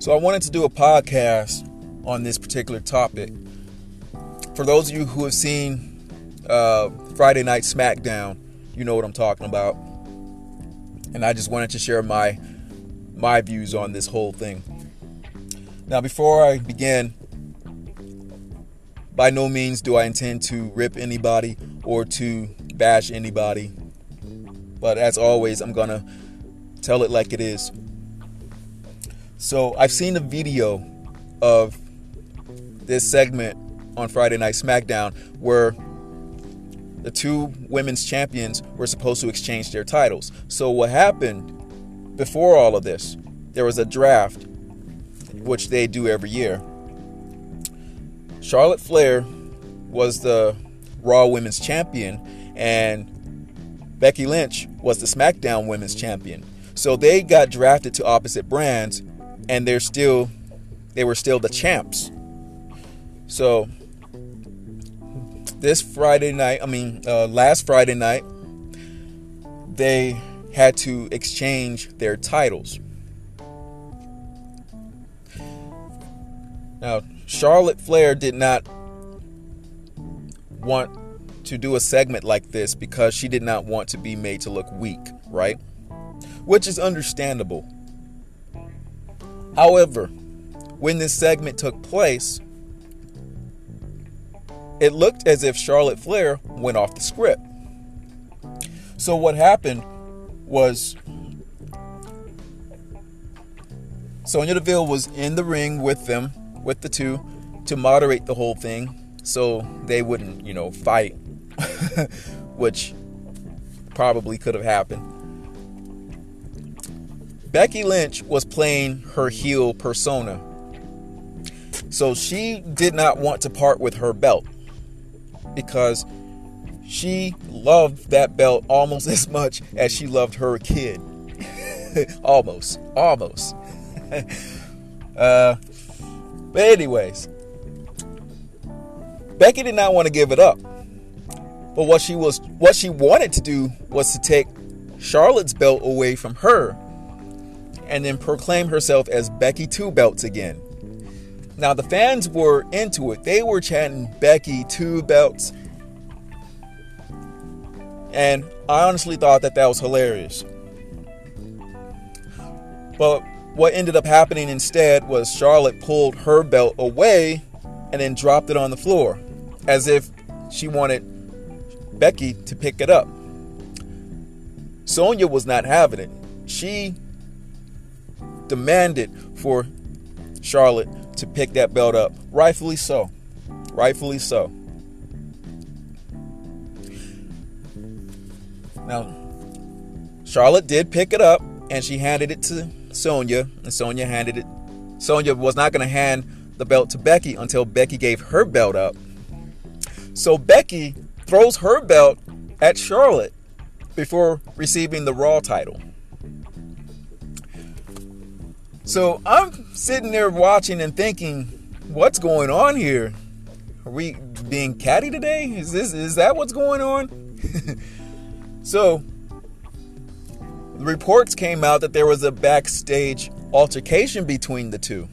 So I wanted to do a podcast on this particular topic. For those of you who have seen uh, Friday Night SmackDown, you know what I'm talking about. And I just wanted to share my my views on this whole thing. Now, before I begin, by no means do I intend to rip anybody or to bash anybody. But as always, I'm gonna tell it like it is. So I've seen a video of this segment on Friday Night SmackDown where the two women's champions were supposed to exchange their titles. So what happened before all of this? There was a draft, which they do every year. Charlotte Flair was the Raw Women's Champion, and Becky Lynch was the SmackDown Women's Champion. So they got drafted to opposite brands, and they're still they were still the champs. So this Friday night, I mean uh, last Friday night, they had to exchange their titles. Now Charlotte Flair did not want to do a segment like this because she did not want to be made to look weak, right? Which is understandable. However, when this segment took place, it looked as if Charlotte Flair went off the script. So what happened was Sonya Deville was in the ring with them, with the two, to moderate the whole thing so they wouldn't, you know, fight, which probably could have happened. Becky Lynch was playing her heel persona. So she did not want to part with her belt because she loved that belt almost as much as she loved her kid. almost, almost. uh, but anyways, Becky did not want to give it up. But what she was what she wanted to do was to take Charlotte's belt away from her and then proclaim herself as Becky Two Belts again. Now the fans were into it. They were chanting Becky Two Belts. And I honestly thought that that was hilarious. But what ended up happening instead was Charlotte pulled her belt away and then dropped it on the floor as if she wanted Becky to pick it up. Sonya was not having it. She demanded for Charlotte to pick that belt up. Rightfully so. Rightfully so. Now, Charlotte did pick it up and she handed it to Sonya, and Sonya handed it. Sonya was not going to hand the belt to Becky until Becky gave her belt up. So Becky throws her belt at Charlotte before receiving the Raw title. So I'm sitting there watching and thinking, what's going on here? Are we being catty today? Is this is that what's going on? so reports came out that there was a backstage altercation between the two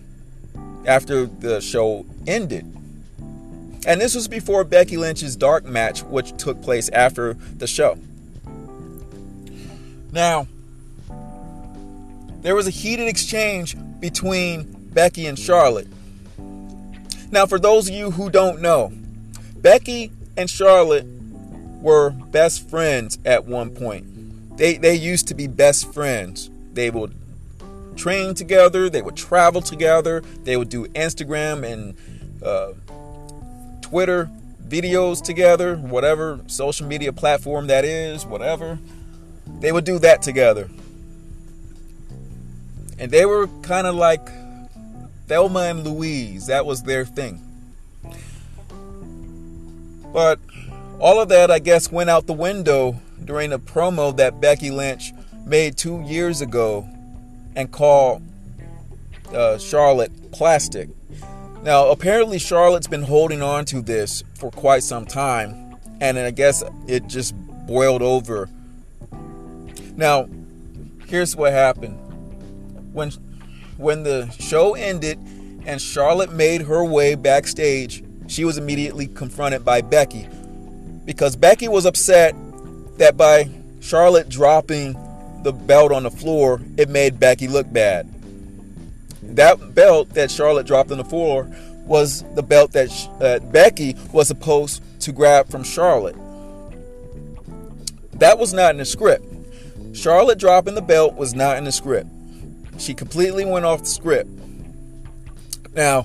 after the show ended. And this was before Becky Lynch's dark match, which took place after the show. Now, there was a heated exchange between Becky and Charlotte. Now, for those of you who don't know, Becky and Charlotte were best friends at one point. They, they used to be best friends. They would train together, they would travel together, they would do Instagram and uh, Twitter videos together, whatever social media platform that is, whatever. They would do that together. And they were kind of like Thelma and Louise. That was their thing. But all of that, I guess, went out the window during a promo that Becky Lynch made two years ago and called uh, Charlotte plastic. Now, apparently, Charlotte's been holding on to this for quite some time, and I guess it just boiled over. Now, here's what happened. When when the show ended and Charlotte made her way backstage, she was immediately confronted by Becky because Becky was upset that by Charlotte dropping the belt on the floor, it made Becky look bad. That belt that Charlotte dropped on the floor was the belt that, that Becky was supposed to grab from Charlotte. That was not in the script. Charlotte dropping the belt was not in the script. She completely went off the script. Now,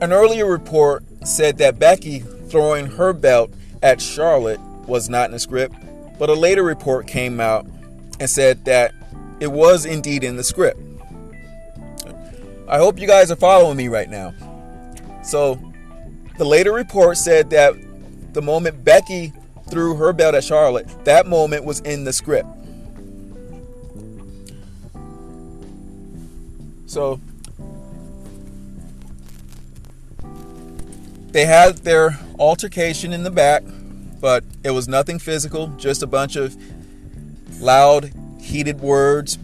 an earlier report said that Becky throwing her belt at Charlotte was not in the script, but a later report came out and said that it was indeed in the script. I hope you guys are following me right now. So, the later report said that the moment Becky threw her belt at Charlotte, that moment was in the script. So, they had their altercation in the back, but it was nothing physical, just a bunch of loud, heated words,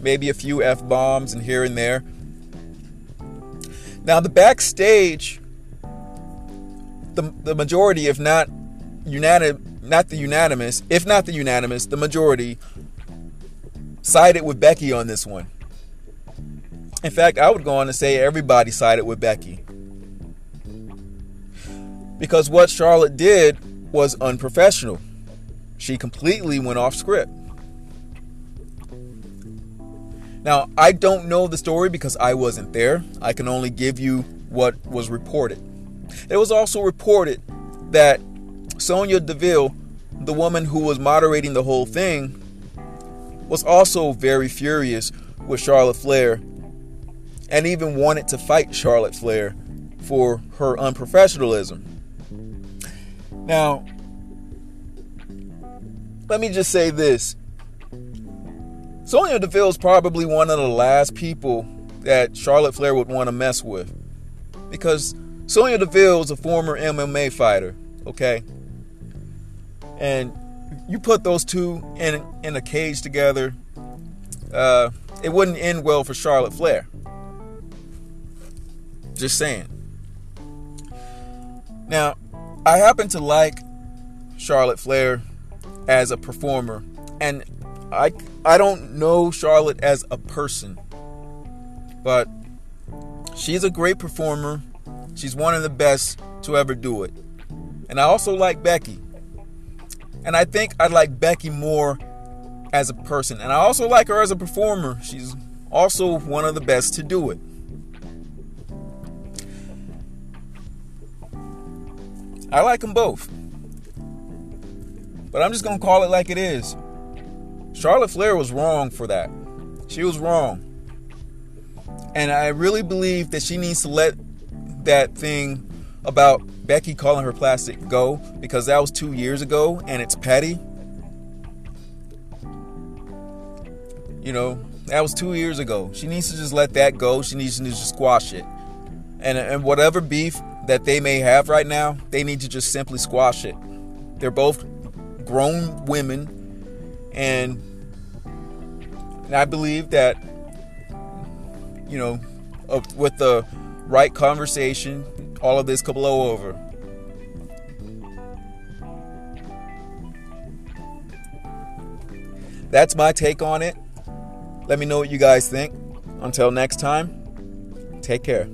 maybe a few F bombs and here and there. Now, the backstage, the, the majority, if not unanimous, not the unanimous, if not the unanimous, the majority sided with Becky on this one. In fact, I would go on to say everybody sided with Becky. Because what Charlotte did was unprofessional. She completely went off script. Now, I don't know the story because I wasn't there. I can only give you what was reported. It was also reported that Sonya Deville, the woman who was moderating the whole thing, was also very furious with Charlotte Flair and even wanted to fight Charlotte Flair for her unprofessionalism. Now, let me just say this. Sonya Deville is probably one of the last people that Charlotte Flair would want to mess with. Because Sonya Deville is a former MMA fighter, okay? And you put those two in in a cage together, uh, it wouldn't end well for Charlotte Flair. Just saying. Now, I happen to like Charlotte Flair as a performer, and I I don't know Charlotte as a person, but she's a great performer. She's one of the best to ever do it. And I also like Becky. And I think I like Becky more as a person. And I also like her as a performer. She's also one of the best to do it. I like them both. But I'm just going to call it like it is. Charlotte Flair was wrong for that. She was wrong. And I really believe that she needs to let that thing about Becky calling her plastic go because that was two years ago and it's petty. You know, that was two years ago. She needs to just let that go. She needs to just squash it. And, and whatever beef that they may have right now, they need to just simply squash it. They're both grown women, and, and I believe that, you know, uh, with the right conversation, all of this could blow over. That's my take on it. Let me know what you guys think. Until next time, take care.